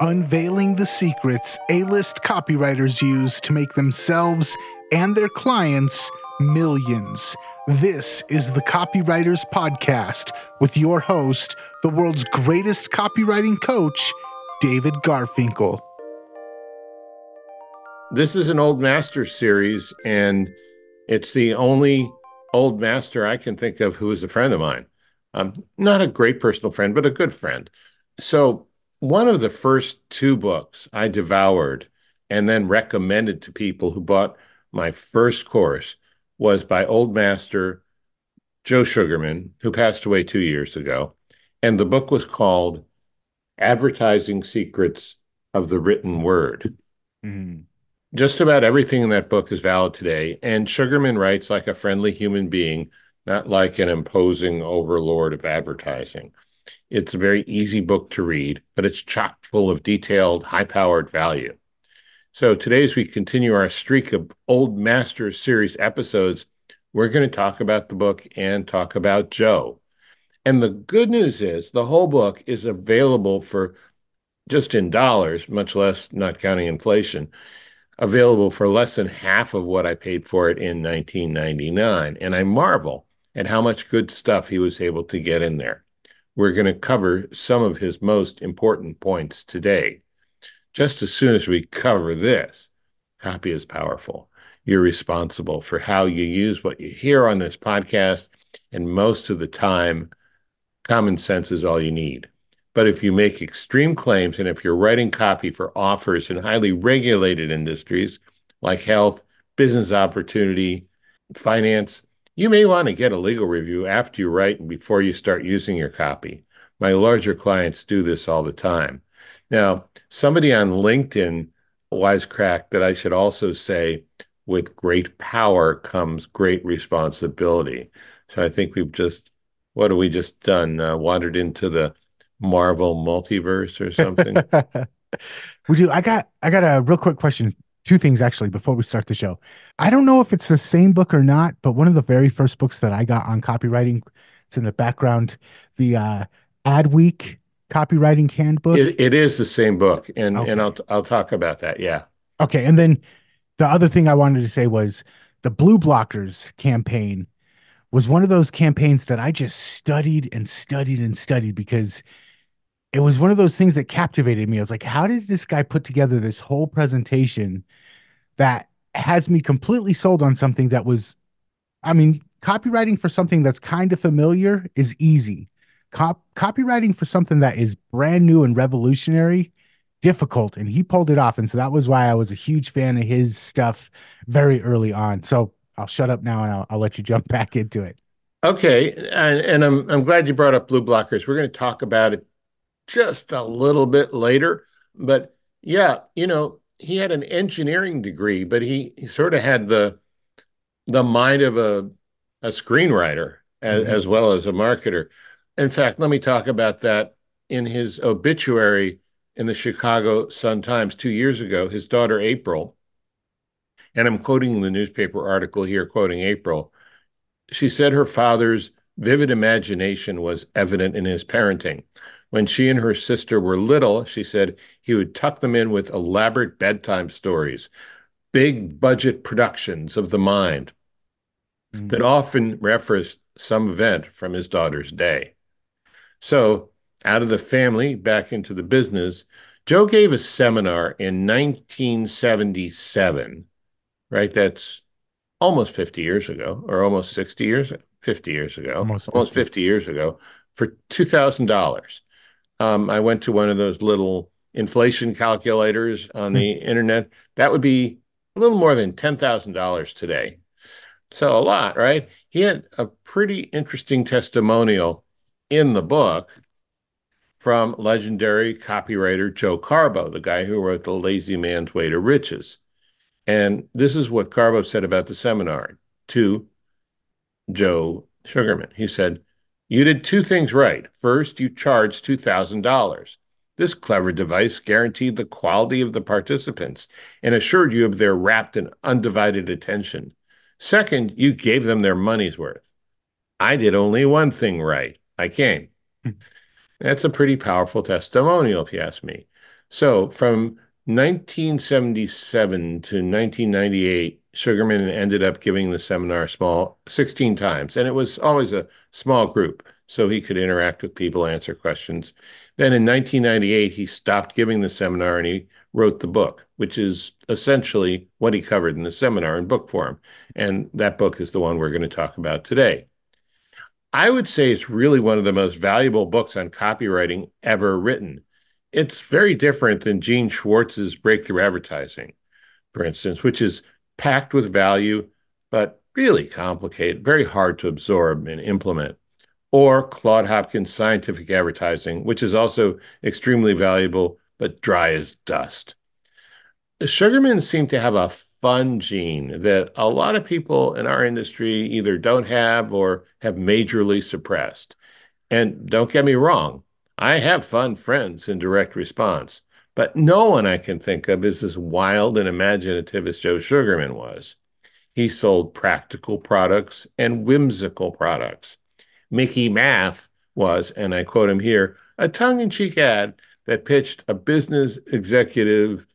unveiling the secrets A list copywriters use to make themselves and their clients millions. This is the Copywriters Podcast with your host, the world's greatest copywriting coach, David Garfinkel. This is an Old Master series, and it's the only old master I can think of who is a friend of mine. Um, not a great personal friend, but a good friend. So, one of the first two books I devoured and then recommended to people who bought my first course was by Old Master Joe Sugarman, who passed away two years ago. And the book was called Advertising Secrets of the Written Word. Mm-hmm. Just about everything in that book is valid today. And Sugarman writes like a friendly human being, not like an imposing overlord of advertising. It's a very easy book to read, but it's chock full of detailed, high powered value. So, today, as we continue our streak of Old Masters series episodes, we're going to talk about the book and talk about Joe. And the good news is the whole book is available for just in dollars, much less not counting inflation, available for less than half of what I paid for it in 1999. And I marvel at how much good stuff he was able to get in there. We're going to cover some of his most important points today. Just as soon as we cover this, copy is powerful. You're responsible for how you use what you hear on this podcast, and most of the time, common sense is all you need. But if you make extreme claims and if you're writing copy for offers in highly regulated industries like health, business opportunity, finance, you may want to get a legal review after you write and before you start using your copy. My larger clients do this all the time. Now, somebody on LinkedIn wisecracked that I should also say, with great power comes great responsibility. So I think we've just, what have we just done? Uh, wandered into the Marvel multiverse or something? we do. I got I got a real quick question. Two things actually before we start the show. I don't know if it's the same book or not, but one of the very first books that I got on copywriting, it's in the background, the uh, Adweek copywriting handbook. it, it is the same book, and okay. and I'll I'll talk about that. Yeah. Okay, and then the other thing I wanted to say was the BluBlockers campaign was one of those campaigns that I just studied and studied and studied because it was one of those things that captivated me. I was like, how did this guy put together this whole presentation that has me completely sold on something that was, I mean, copywriting for something that's kind of familiar is easy. Cop- copywriting for something that is brand new and revolutionary, difficult. And he pulled it off. And so that was why I was a huge fan of his stuff very early on. So I'll shut up now and I'll, I'll let you jump back into it. Okay, and, and I'm I'm glad you brought up BluBlockers. We're going to talk about it just a little bit later. But yeah, you know, he had an engineering degree, but he, he sort of had the the mind of a a screenwriter as, mm-hmm. as well as a marketer. In fact, let me talk about that in his obituary in the Chicago Sun Times two years ago. His daughter April, and I'm quoting the newspaper article here, quoting April. She said her father's vivid imagination was evident in his parenting. When she and her sister were little, she said he would tuck them in with elaborate bedtime stories, big budget productions of the mind mm-hmm. that often referenced some event from his daughter's day. So, out of the family, back into the business, Joe gave a seminar in 1977, right? That's almost 50 years ago, or almost 60 years, 50 years ago, almost 50, almost 50 years ago, for $2,000 um, I went to one of those little inflation calculators on the mm. internet. That would be a little more than $10,000 today. So a lot, right? He had a pretty interesting testimonial in the book from legendary copywriter Joe Karbo, the guy who wrote The Lazy Man's Way to Riches. And this is what Carbo said about the seminar to Joe Sugarman. He said, you did two things right. First, you charged $2,000. This clever device guaranteed the quality of the participants and assured you of their rapt and undivided attention. Second, you gave them their money's worth. I did only one thing right. I came. That's a pretty powerful testimonial, if you ask me. So from 1977 to 1998, Sugarman ended up giving the seminar small 16 times, and it was always a small group, so he could interact with people, answer questions. Then in 1998, he stopped giving the seminar and he wrote the book, which is essentially what he covered in the seminar in book form. And that book is the one we're going to talk about today. I would say it's really one of the most valuable books on copywriting ever written. It's very different than Gene Schwartz's Breakthrough Advertising, for instance, which is packed with value, but really complicated, very hard to absorb and implement. Or Claude Hopkins' Scientific Advertising, which is also extremely valuable, but dry as dust. The Sugarmans seem to have a fun gene that a lot of people in our industry either don't have or have majorly suppressed. And don't get me wrong, I have fun friends in direct response, but no one I can think of is as wild and imaginative as Joe Sugarman was. He sold practical products and whimsical products. Mickey Math was, and I quote him here, a tongue in cheek ad that pitched a business executive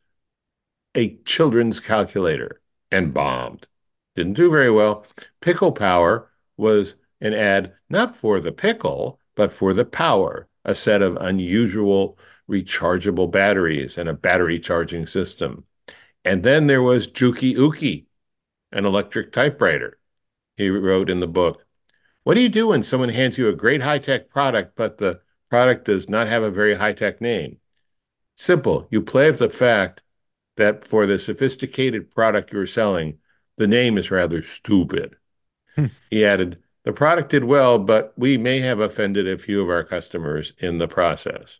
a children's calculator and bombed. Didn't do very well. Pickle Power was an ad not for the pickle, but for the power, a set of unusual rechargeable batteries and a battery charging system. And then there was Juki Uki, an electric typewriter. He wrote in the book, What do you do when someone hands you a great high tech product, but the product does not have a very high tech name? Simple. You play up the fact that for the sophisticated product you're selling, the name is rather stupid. Hmm. He added, The product did well, but we may have offended a few of our customers in the process.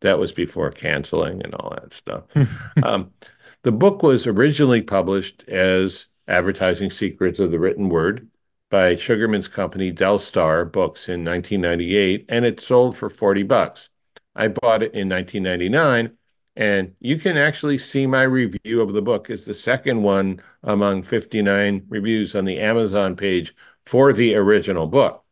That was before canceling and all that stuff. um, the book was originally published as Advertising Secrets of the Written Word by Sugarman's company Del Star Books in 1998, and it sold for 40 bucks. I bought it in 1999 and you can actually see my review of the book. It's the second one among 59 reviews on the Amazon page for the original book.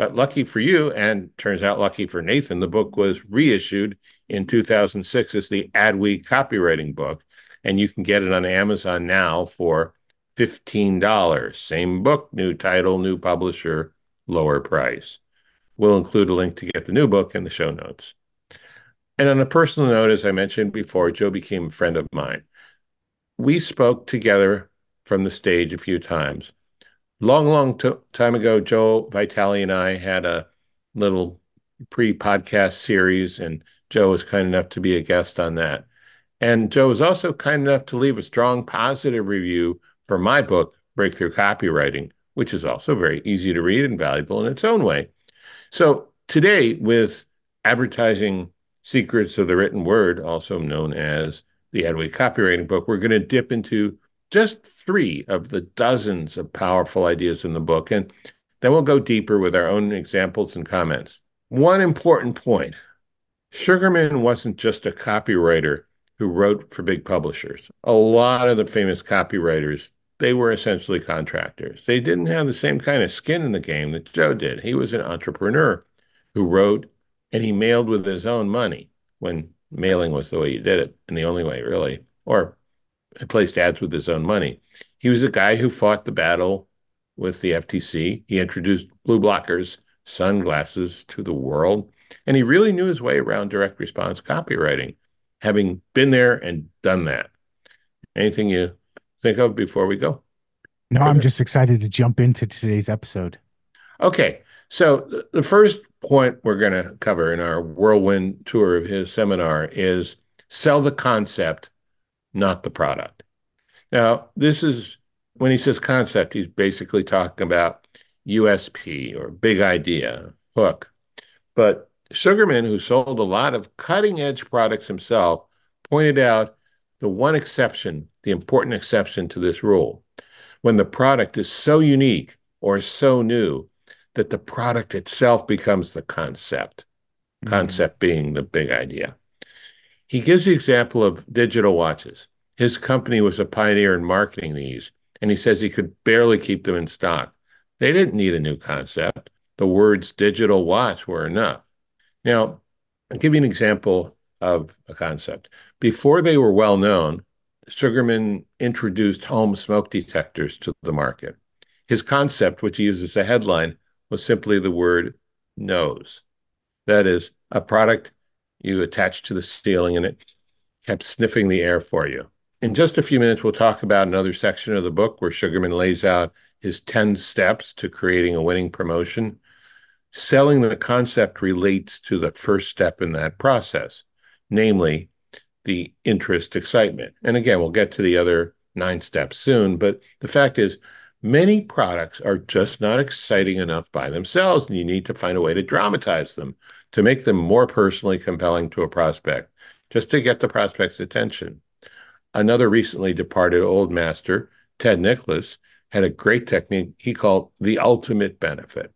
But lucky for you, and turns out lucky for Nathan, the book was reissued in 2006 as the Adweek copywriting book. And you can get it on Amazon now for $15. Same book, new title, new publisher, lower price. We'll include a link to get the new book in the show notes. And on a personal note, as I mentioned before, Joe became a friend of mine. We spoke together from the stage a few times. Long, long time ago, Joe Vitale and I had a little pre podcast series, and Joe was kind enough to be a guest on that. And Joe was also kind enough to leave a strong positive review for my book, Breakthrough Copywriting, which is also very easy to read and valuable in its own way. So today, with advertising Secrets of the Written Word, also known as the Adweek Copywriting Book, we're going to dip into just three of the dozens of powerful ideas in the book, and then we'll go deeper with our own examples and comments. One important point Sugarman wasn't just a copywriter who wrote for big publishers. A lot of the famous copywriters, they were essentially contractors. They didn't have the same kind of skin in the game that Joe did. He was an entrepreneur who wrote and he mailed with his own money when mailing was the way you did it and the only way really or placed ads with his own money. He was a guy who fought the battle with the ftc he introduced BluBlockers sunglasses to the world and he really knew his way around direct response copywriting having been there and done that. Anything you think of before we go? No i'm just excited to jump into today's episode. Okay so the first point we're going to cover in our whirlwind tour of his seminar is sell the concept, not the product. Now, this is when he says concept, he's basically talking about USP or big idea, hook. But Sugarman, who sold a lot of cutting edge products himself, pointed out the one exception, the important exception to this rule. When the product is so unique or so new that the product itself becomes the concept, mm-hmm. concept being the big idea. He gives the example of digital watches. His company was a pioneer in marketing these, and he says he could barely keep them in stock. They didn't need a new concept. The words digital watch were enough. Now, I'll give you an example of a concept. Before they were well known, Sugarman introduced home smoke detectors to the market. His concept, which he uses as a headline, was simply the word nose. That is, a product you attached to the ceiling and it kept sniffing the air for you. In just a few minutes, we'll talk about another section of the book where Sugarman lays out his 10 steps to creating a winning promotion. Selling the concept relates to the first step in that process, namely the interest excitement. And again, we'll get to the other nine steps soon. But the fact is, many products are just not exciting enough by themselves, and you need to find a way to dramatize them to make them more personally compelling to a prospect, just to get the prospect's attention. Another recently departed old master, Ted Nicholas, had a great technique he called the ultimate benefit.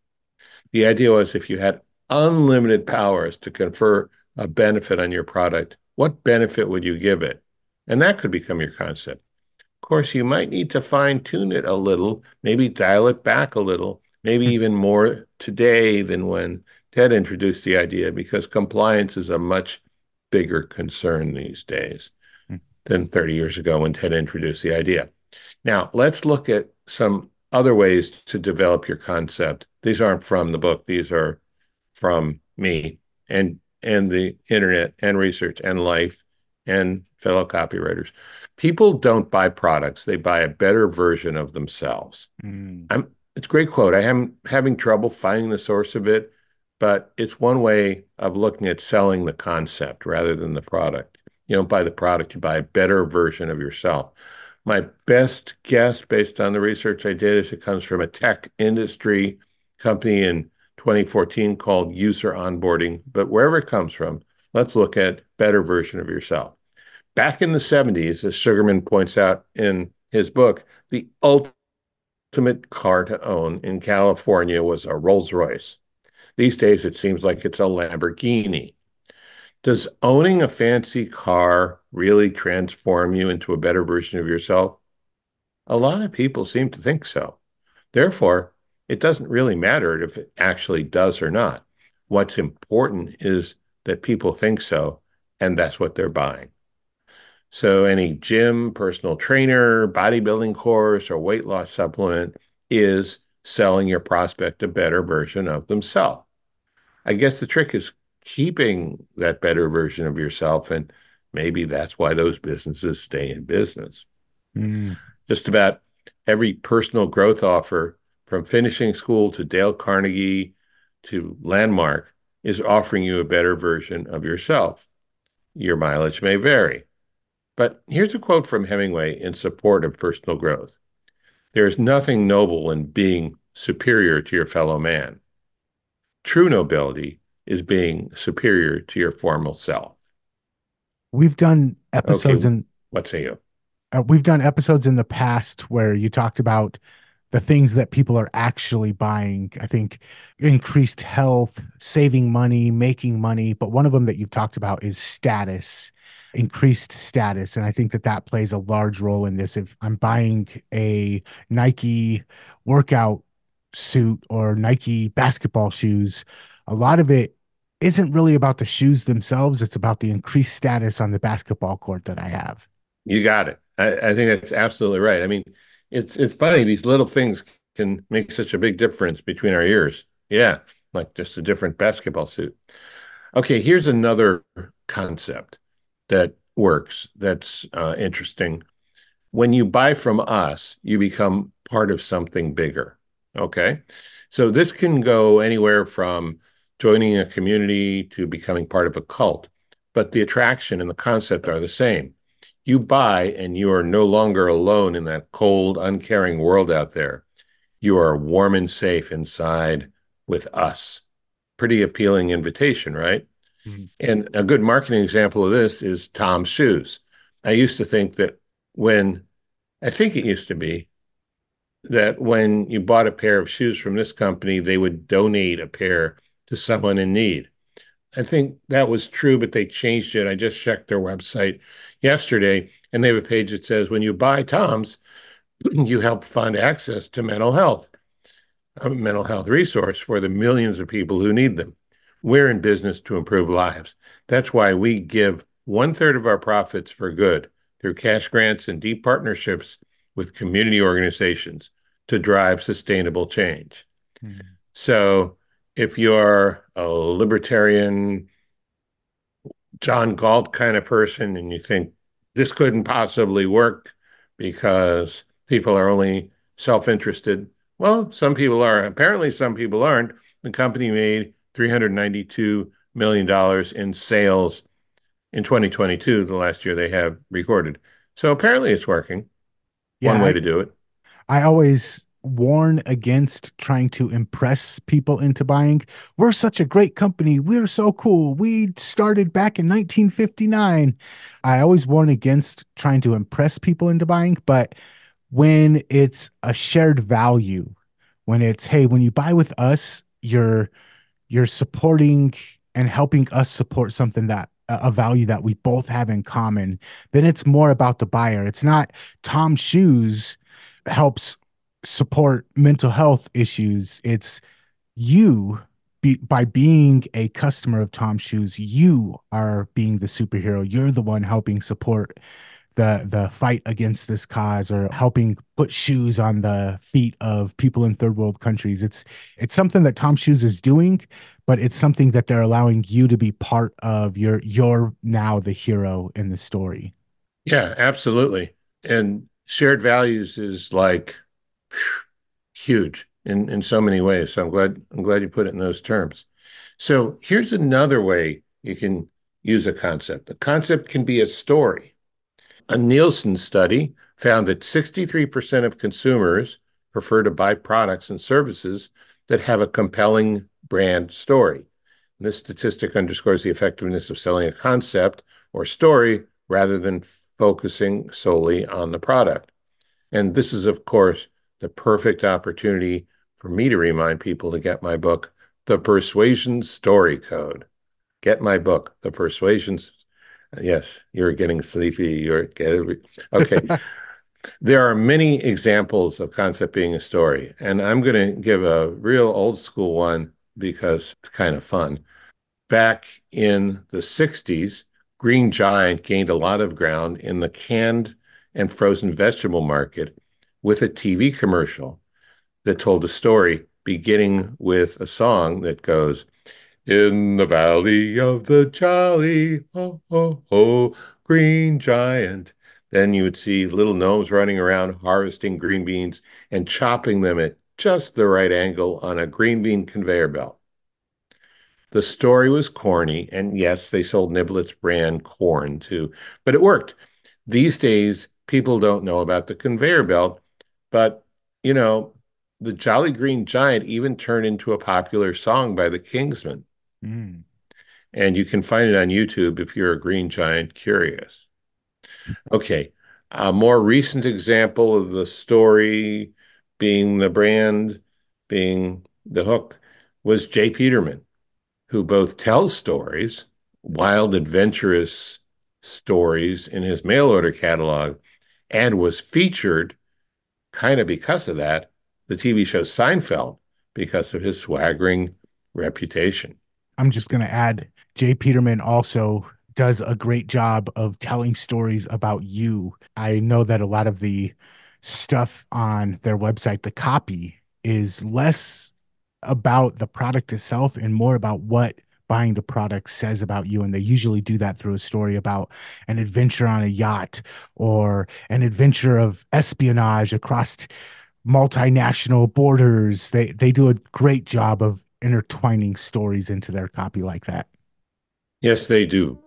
The idea was if you had unlimited powers to confer a benefit on your product, what benefit would you give it? And that could become your concept. Of course, you might need to fine tune it a little, maybe dial it back a little, maybe even more today than when Ted introduced the idea, because compliance is a much bigger concern these days hmm. than 30 years ago when Ted introduced the idea. Now, let's look at some other ways to develop your concept. These aren't from the book, these are from me and and the internet and research and life and fellow copywriters. People don't buy products, they buy a better version of themselves. Mm. I'm it's a great quote. I am having trouble finding the source of it, but it's one way of looking at selling the concept rather than the product. You don't buy the product, you buy a better version of yourself. My best guess, based on the research I did, is it comes from a tech industry company in 2014 called User Onboarding. But wherever it comes from, let's look at better version of yourself. Back in the 70s, as Sugarman points out in his book, the ultimate car to own in California was a Rolls Royce. These days, it seems like it's a Lamborghini. Does owning a fancy car really transform you into a better version of yourself? A lot of people seem to think so. Therefore, it doesn't really matter if it actually does or not. What's important is that people think so, and that's what they're buying. So, any gym, personal trainer, bodybuilding course, or weight loss supplement is selling your prospect a better version of themselves. I guess the trick is keeping that better version of yourself. And maybe that's why those businesses stay in business. Mm. Just about every personal growth offer, from finishing school to Dale Carnegie to Landmark, is offering you a better version of yourself. Your mileage may vary. But here's a quote from Hemingway in support of personal growth There is nothing noble in being superior to your fellow man. True nobility is being superior to your formal self. We've done episodes okay. in what say you? Uh, we've done episodes in the past where you talked about the things that people are actually buying. I think increased health, saving money, making money, but one of them that you've talked about is status, increased status, and I think that that plays a large role in this. If I'm buying a Nike workout suit or Nike basketball shoes, a lot of it isn't really about the shoes themselves. It's about the increased status on the basketball court that I have. You got it. I, I think that's absolutely right. I mean, it's it's funny these little things can make such a big difference between our ears. Yeah, like just a different basketball suit. Okay, here's another concept that works. That's uh, interesting. When you buy from us, you become part of something bigger. Okay. So this can go anywhere from joining a community to becoming part of a cult, but the attraction and the concept are the same. You buy and you are no longer alone in that cold, uncaring world out there. You are warm and safe inside with us. Pretty appealing invitation, right? Mm-hmm. And a good marketing example of this is Tom's Shoes. I used to think that when, I think it used to be, that when you bought a pair of shoes from this company, they would donate a pair to someone in need. I think that was true, but they changed it. I just checked their website yesterday, and they have a page that says when you buy Tom's, you help fund access to mental health, a mental health resource for the millions of people who need them. We're in business to improve lives. That's why we give one third of our profits for good through cash grants and deep partnerships with community organizations to drive sustainable change. Mm. So if you're a libertarian, John Galt kind of person, and you think this couldn't possibly work because people are only self interested, well, some people are. Apparently, some people aren't. The company made $392 million in sales in 2022, the last year they have recorded. So apparently it's working. Yeah, One way I, to do it. I always warn against trying to impress people into buying. We're such a great company. We're so cool. We started back in 1959. I always warn against trying to impress people into buying, but when it's a shared value, when it's hey, when you buy with us, you're you're supporting and helping us support something that a value that we both have in common, then it's more about the buyer. It's not Tom Shoes helps support mental health issues. It's you be, by being a customer of Tom Shoes, you are being the superhero. You're the one helping support the the fight against this cause or helping put shoes on the feet of people in third world countries. It's it's something that Tom Shoes is doing, but it's something that they're allowing you to be part of. You're you're now the hero in the story. Yeah, absolutely. And shared values is like huge in in so many ways. So I'm glad I'm glad you put it in those terms. So here's another way you can use a concept. A concept can be a story. A Nielsen study found that 63% of consumers prefer to buy products and services that have a compelling brand story. This statistic underscores the effectiveness of selling a concept or story rather than focusing solely on the product. And this is, of course, the perfect opportunity for me to remind people to get my book, The Persuasion Story Code. Get my book, The Persuasions. Yes, you're getting sleepy. You're getting okay. there are many examples of concept being a story, and I'm going to give a real old school one because it's kind of fun. Back in the 60s, Green Giant gained a lot of ground in the canned and frozen vegetable market with a TV commercial that told a story beginning with a song that goes, In the valley of the jolly, ho, ho, ho, green giant. Then you would see little gnomes running around harvesting green beans and chopping them at just the right angle on a green bean conveyor belt. The story was corny, and yes, they sold Niblets brand corn too, but it worked. These days, people don't know about the conveyor belt but, you know, the Jolly Green Giant even turned into a popular song by the Kingsmen. Mm. And you can find it on YouTube if you're a Green Giant curious. Okay. A more recent example of the story being the brand, being the hook, was J. Peterman, who both tells stories, wild, adventurous stories in his mail order catalog, and was featured kind of because of that, the TV show Seinfeld, because of his swaggering reputation. I'm just going to add J. Peterman also does a great job of telling stories about you. I know that a lot of the stuff on their website, the copy, is less about the product itself and more about what buying the product says about you. And they usually do that through a story about an adventure on a yacht or an adventure of espionage across multinational borders. They they do a great job of intertwining stories into their copy like that. Yes, they do.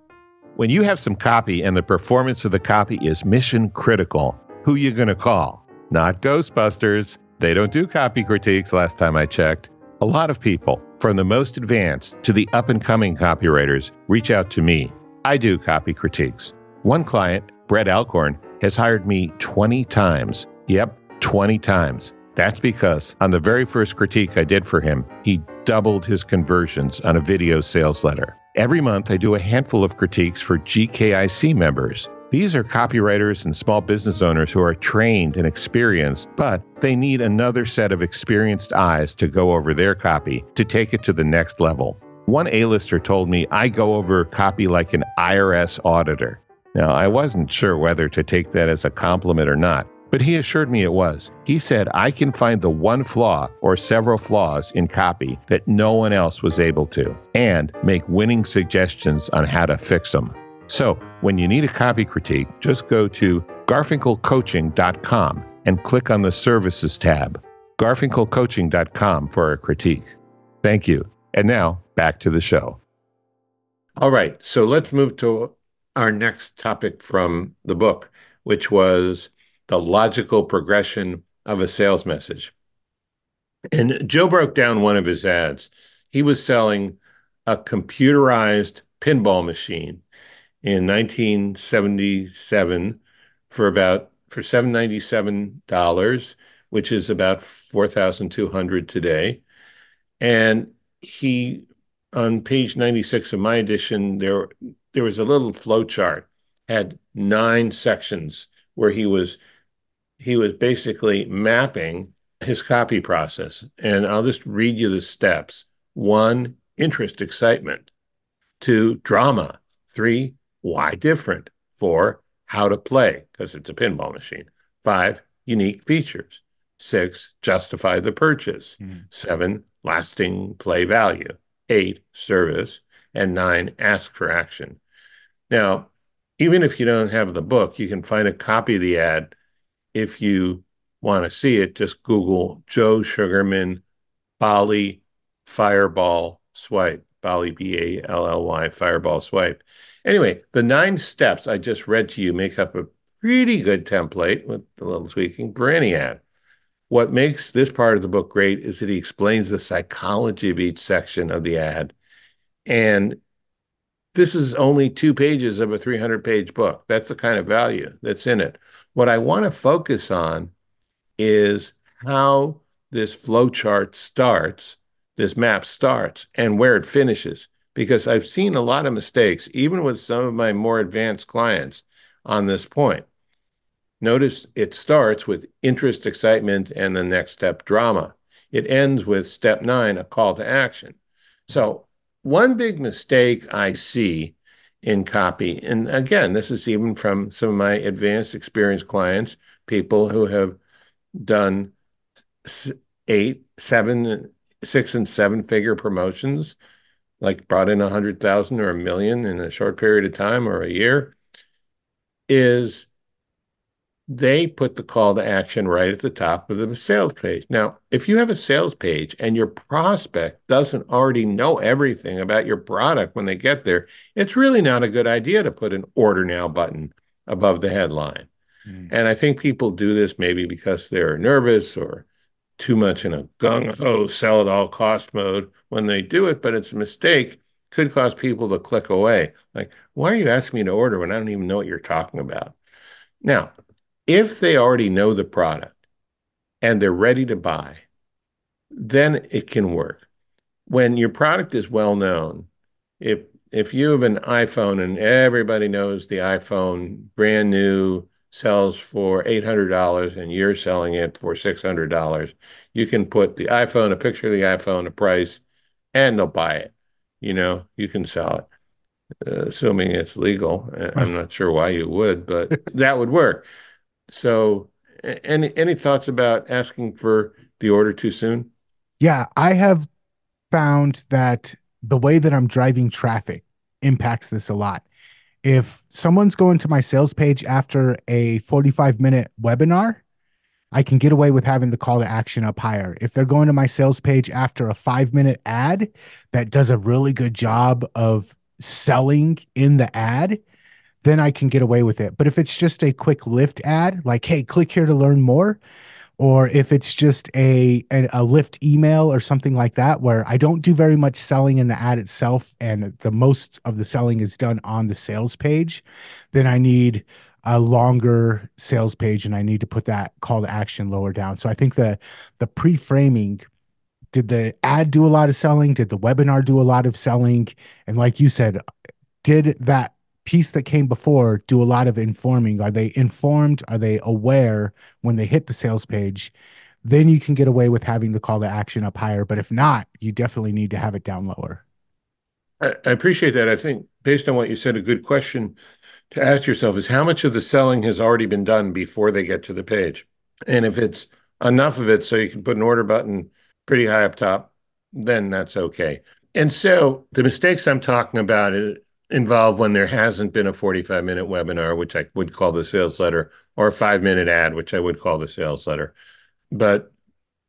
When you have some copy and the performance of the copy is mission critical, who you going to call? Not Ghostbusters. They don't do copy critiques last time I checked. A lot of people, from the most advanced to the up and coming copywriters, reach out to me. I do copy critiques. One client, Brett Alcorn, has hired me 20 times. Yep, 20 times. That's because on the very first critique I did for him, he doubled his conversions on a video sales letter. Every month, I do a handful of critiques for GKIC members. These are copywriters and small business owners who are trained and experienced, but they need another set of experienced eyes to go over their copy to take it to the next level. One A-lister told me I go over copy like an IRS auditor. Now, I wasn't sure whether to take that as a compliment or not, but he assured me it was. He said I can find the one flaw or several flaws in copy that no one else was able to, and make winning suggestions on how to fix them. So, when you need a copy critique, just go to garfinkelcoaching.com and click on the Services tab. garfinkelcoaching.com for a critique. Thank you. And now, back to the show. All right. So let's move to our next topic from the book, which was the logical progression of a sales message. And Joe broke down one of his ads. He was selling a computerized pinball machine in 1977 for about for $797, which is about 4,200 today. And he on page 96 of my edition there there was a little flow chart had nine sections where he was he was basically mapping his copy process. And i'll just read you the steps. One interest excitement. Two drama. Three why different? Four how to play because it's a pinball machine. Five unique features. Six justify the purchase. Mm. seven lasting play value, eight, service, and nine, ask for action. Now, even if you don't have the book, you can find a copy of the ad. If you want to see it, just Google Joe Sugarman Bally Fireball Swipe, Bally B A L L Y Fireball Swipe. Anyway, the nine steps I just read to you make up a pretty good template with a little tweaking for any ad. What makes this part of the book great is that he explains the psychology of each section of the ad. And this is only two pages of a 300 page book. That's the kind of value that's in it. What I want to focus on is how this flowchart starts, this map starts, and where it finishes. Because I've seen a lot of mistakes, even with some of my more advanced clients on this point. Notice it starts with interest, excitement, and the next step, drama. It ends with step nine, a call to action. So, one big mistake I see in copy, and again, this is even from some of my advanced experienced clients, people who have done eight, seven, six, and seven figure promotions, like brought in a hundred thousand or a million in a short period of time or a year, is they put the call to action right at the top of the sales page. Now, if you have a sales page and your prospect doesn't already know everything about your product when they get there, it's really not a good idea to put an order now button above the headline. Mm. And I think people do this maybe because they're nervous or too much in a gung ho sell at all cost mode when they do it, but it's a mistake. Could cause people to click away. Like, why are you asking me to order when I don't even know what you're talking about? Now, if they already know the product and they're ready to buy, then it can work. When your product is well known, if if you have an iPhone and everybody knows the iPhone brand new sells for $800 and you're selling it for $600, you can put the iPhone, a picture of the iPhone, a price, and they'll buy it. You know, you can sell it, uh, assuming it's legal. I'm not sure why you would, but that would work. So, any any thoughts about asking for the order too soon? Yeah, I have found that the way that I'm driving traffic impacts this a lot. If someone's going to my sales page after a 45 minute webinar, I can get away with having the call to action up higher. If they're going to my sales page after a five minute ad that does a really good job of selling in the ad, then I can get away with it. But if it's just a quick lift ad, like, hey, click here to learn more, or if it's just a, a, a lift email or something like that, where I don't do very much selling in the ad itself, and the most of the selling is done on the sales page, then I need a longer sales page and I need to put that call to action lower down. So I think the the pre-framing did the ad do a lot of selling? Did the webinar do a lot of selling? And like you said, did that piece that came before do a lot of informing. Are they informed? Are they aware when they hit the sales page? Then you can get away with having the call to action up higher. But if not, you definitely need to have it down lower. I, appreciate that. I think based on what you said, a good question to ask yourself is how much of the selling has already been done before they get to the page? And if it's enough of it so you can put an order button pretty high up top, then that's okay. And so the mistakes I'm talking about uh, involve when there hasn't been a 45 minute webinar, which I would call the sales letter, or a five minute ad, which I would call the sales letter. But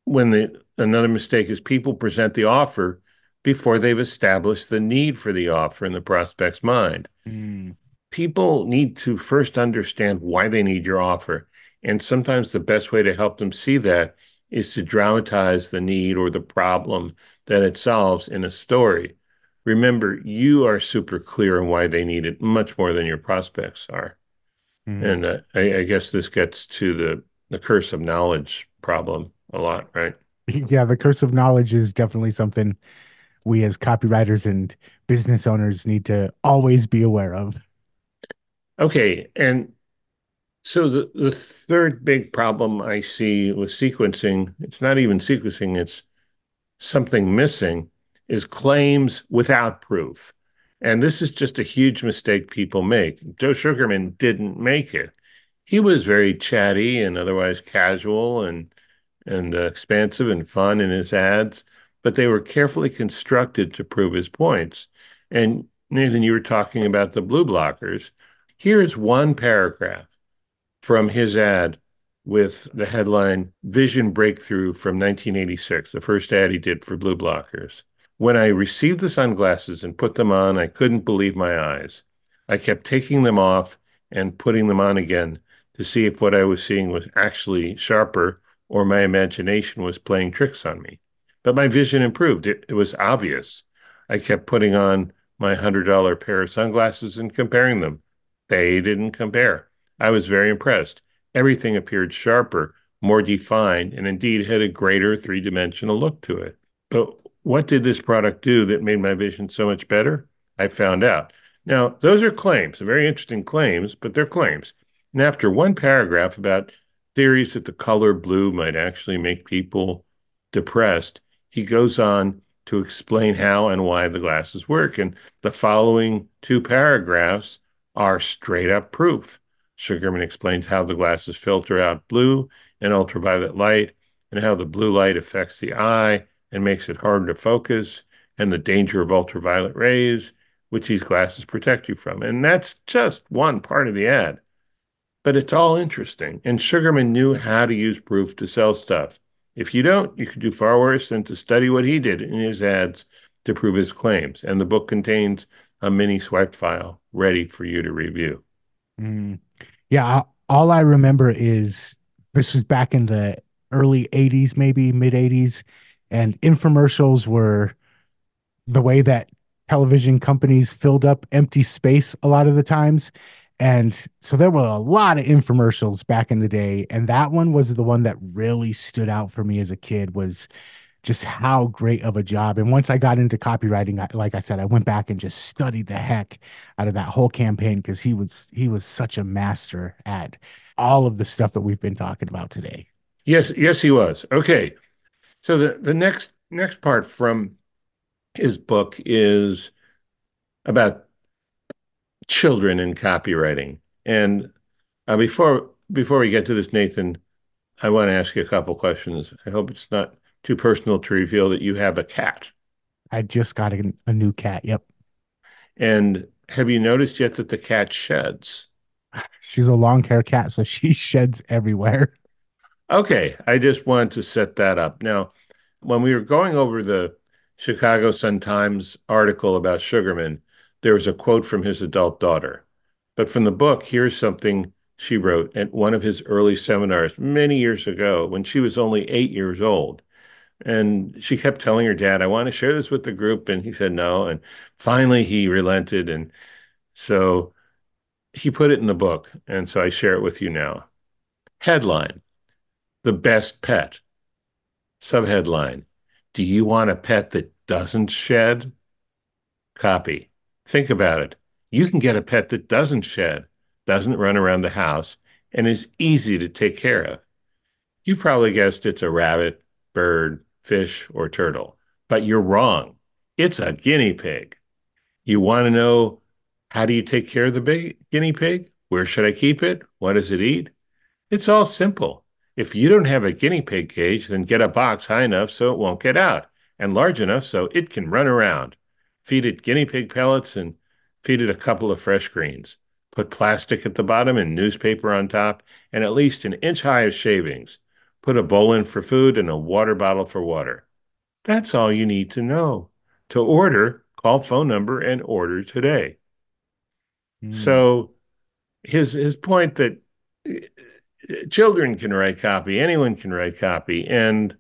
when the another mistake is people present the offer before they've established the need for the offer in the prospect's mind. Mm. People need to first understand why they need your offer. And sometimes the best way to help them see that is to dramatize the need or the problem that it solves in a story. Remember, you are super clear on why they need it much more than your prospects are. Mm. And uh, I, I guess this gets to the, the curse of knowledge problem a lot, right? Yeah, the curse of knowledge is definitely something we as copywriters and business owners need to always be aware of. Okay. And so the, the third big problem I see with sequencing, it's not even sequencing, it's something missing, is claims without proof. And this is just a huge mistake people make. Joe Sugarman didn't make it. He was very chatty and otherwise casual and and uh, expansive and fun in his ads, but they were carefully constructed to prove his points. And Nathan, you were talking about the BluBlockers. Here's one paragraph from his ad with the headline Vision Breakthrough from 1986, the first ad he did for BluBlockers. When I received the sunglasses and put them on, I couldn't believe my eyes. I kept taking them off and putting them on again to see if what I was seeing was actually sharper or my imagination was playing tricks on me. But my vision improved. It, it was obvious. I kept putting on my $100 pair of sunglasses and comparing them. They didn't compare. I was very impressed. Everything appeared sharper, more defined, and indeed had a greater three dimensional look to it. But what did this product do that made my vision so much better? I found out. Now, those are claims, very interesting claims, but they're claims. And after one paragraph about theories that the color blue might actually make people depressed, he goes on to explain how and why the glasses work. And the following two paragraphs are straight up proof. Sugarman explains how the glasses filter out blue and ultraviolet light, and how the blue light affects the eye and makes it harder to focus, and the danger of ultraviolet rays, which these glasses protect you from. And that's just one part of the ad but it's all interesting. And Sugarman knew how to use proof to sell stuff. If you don't, you could do far worse than to study what he did in his ads to prove his claims. And the book contains a mini swipe file ready for you to review. Mm. Yeah, all I remember is this was back in the early 80s, maybe mid 80s, and infomercials were the way that television companies filled up empty space a lot of the times. And so there were a lot of infomercials back in the day. And that one was the one that really stood out for me as a kid was just how great of a job. And once I got into copywriting, I, like I said, I went back and just studied the heck out of that whole campaign because he was he was such a master at all of the stuff that we've been talking about today. Yes, yes, he was. Okay. So the, the next next part from his book is about children and copywriting. And uh, before before we get to this, Nathan, I want to ask you a couple questions. I hope it's not too personal to reveal that you have a cat. I just got a, a new cat. Yep. And have you noticed yet that the cat sheds? She's a long hair cat, so she sheds everywhere. Okay, I just wanted to set that up. Now, when we were going over the Chicago Sun Times article about Sugarman, there was a quote from his adult daughter. But from the book, here's something she wrote at one of his early seminars many years ago when she was only eight years old. And she kept telling her dad, I want to share this with the group. And he said no. And finally, he relented. And so he put it in the book. And so I share it with you now. Headline The Best Pet. Subheadline Do you want a pet that doesn't shed? Copy Think about it. You can get a pet that doesn't shed, doesn't run around the house, and is easy to take care of. You probably guessed it's a rabbit, bird, fish, or turtle, but you're wrong. It's a guinea pig. You want to know how do you take care of the ba- guinea pig? Where should I keep it? What does it eat? It's all simple. If you don't have a guinea pig cage, then get a box high enough so it won't get out and large enough so it can run around. Feed it guinea pig pellets and feed it a couple of fresh greens. Put plastic at the bottom and newspaper on top and at least an inch high of shavings. Put a bowl in for food and a water bottle for water. That's all you need to know. To order, call phone number and order today. Mm. So his his point that children can write copy, anyone can write copy. And,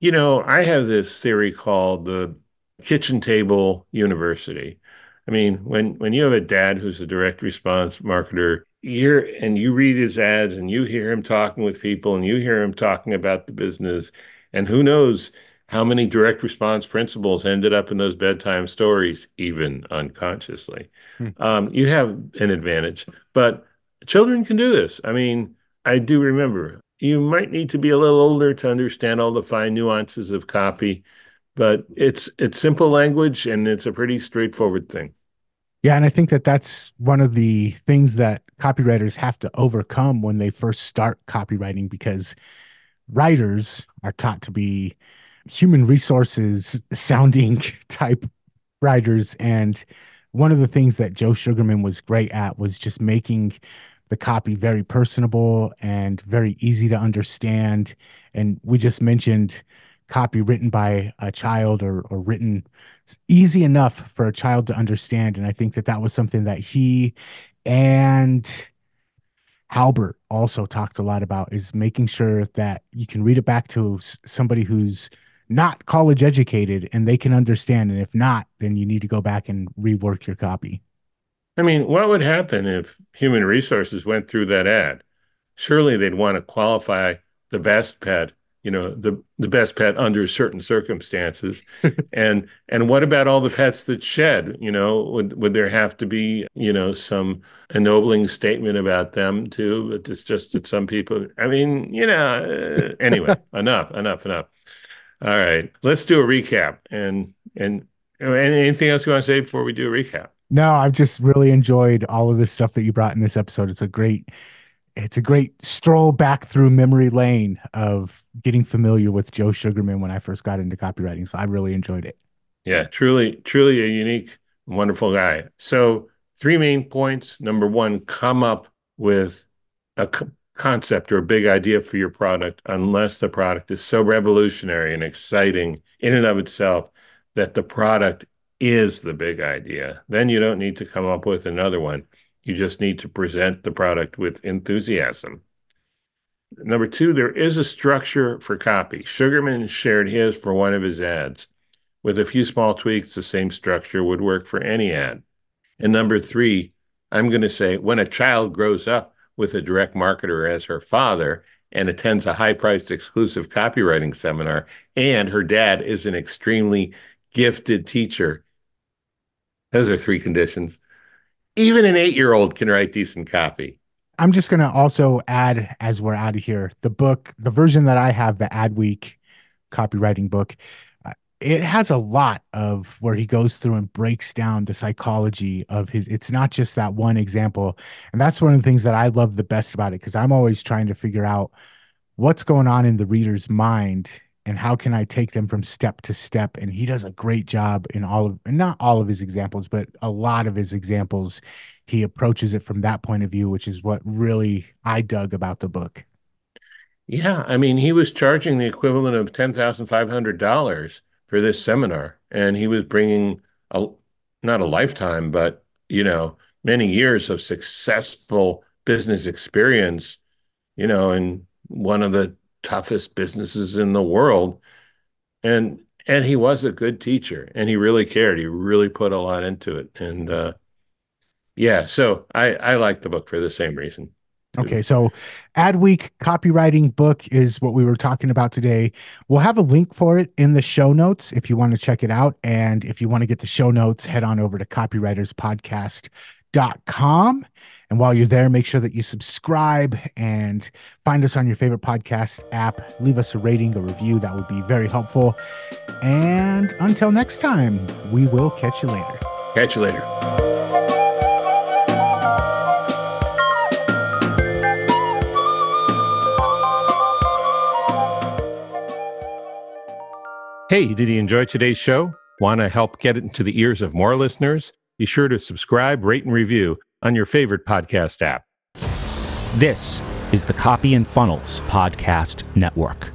you know, I have this theory called the kitchen table university. I mean, when when you have a dad who's a direct response marketer, you're and you read his ads and you hear him talking with people and you hear him talking about the business, and who knows how many direct response principles ended up in those bedtime stories, even unconsciously. Hmm. Um, you have an advantage, but children can do this. I mean, I do remember you might need to be a little older to understand all the fine nuances of copy, but it's it's simple language and it's a pretty straightforward thing. Yeah, and I think that that's one of the things that copywriters have to overcome when they first start copywriting because writers are taught to be human resources sounding type writers and one of the things that Joe Sugarman was great at was just making the copy very personable and very easy to understand and we just mentioned copy written by a child or or written easy enough for a child to understand and I think that that was something that he and Halbert also talked a lot about is making sure that you can read it back to somebody who's not college educated and they can understand. And if not, then you need to go back and rework your copy. I mean, what would happen if human resources went through that ad? Surely they'd want to qualify the best pet, you know, the the best pet under certain circumstances. and and what about all the pets that shed? You know, would would there have to be, you know, some ennobling statement about them too? But it's just that some people. I mean, you know. Uh, anyway, enough, enough, enough. All right, let's do a recap. And and anything else you want to say before we do a recap? No, I've just really enjoyed all of this stuff that you brought in this episode. It's a great, it's a great stroll back through memory lane of getting familiar with Joe Sugarman when I first got into copywriting. So I really enjoyed it. Yeah, truly, truly a unique, wonderful guy. So three main points. Number one, come up with a concept or a big idea for your product unless the product is so revolutionary and exciting in and of itself that the product is the big idea. Then you don't need to come up with another one. You just need to present the product with enthusiasm. Number two, there is a structure for copy. Sugarman shared his for one of his ads. With a few small tweaks, the same structure would work for any ad. And number three, I'm going to say when a child grows up, with a direct marketer as her father and attends a high priced exclusive copywriting seminar, and her dad is an extremely gifted teacher. Those are three conditions. Even an eight year old can write decent copy. I'm just going to also add, as we're out of here, the book, the version that I have, the Adweek copywriting book uh, it has a lot of where he goes through and breaks down the psychology of his it's not just that one example and that's one of the things that i love the best about it because i'm always trying to figure out what's going on in the reader's mind and how can i take them from step to step and he does a great job in all of not all of his examples but a lot of his examples he approaches it from that point of view which is what really i dug about the book yeah i mean he was charging the equivalent of $10500 for this seminar, and he was bringing a not a lifetime, but you know, many years of successful business experience. You know, in one of the toughest businesses in the world, and and he was a good teacher, and he really cared. He really put a lot into it, and uh, yeah, so I I like the book for the same reason. Okay, so Adweek copywriting book is what we were talking about today. We'll have a link for it in the show notes if you want to check it out. And if you want to get the show notes, head on over to copywriterspodcast.com. And while you're there, make sure that you subscribe and find us on your favorite podcast app. Leave us a rating, a review. That would be very helpful. And until next time, we will catch you later. Catch you later. Hey, did you enjoy today's show? Want to help get it into the ears of more listeners? Be sure to subscribe, rate, and review on your favorite podcast app. This is the Copy and Funnels Podcast Network.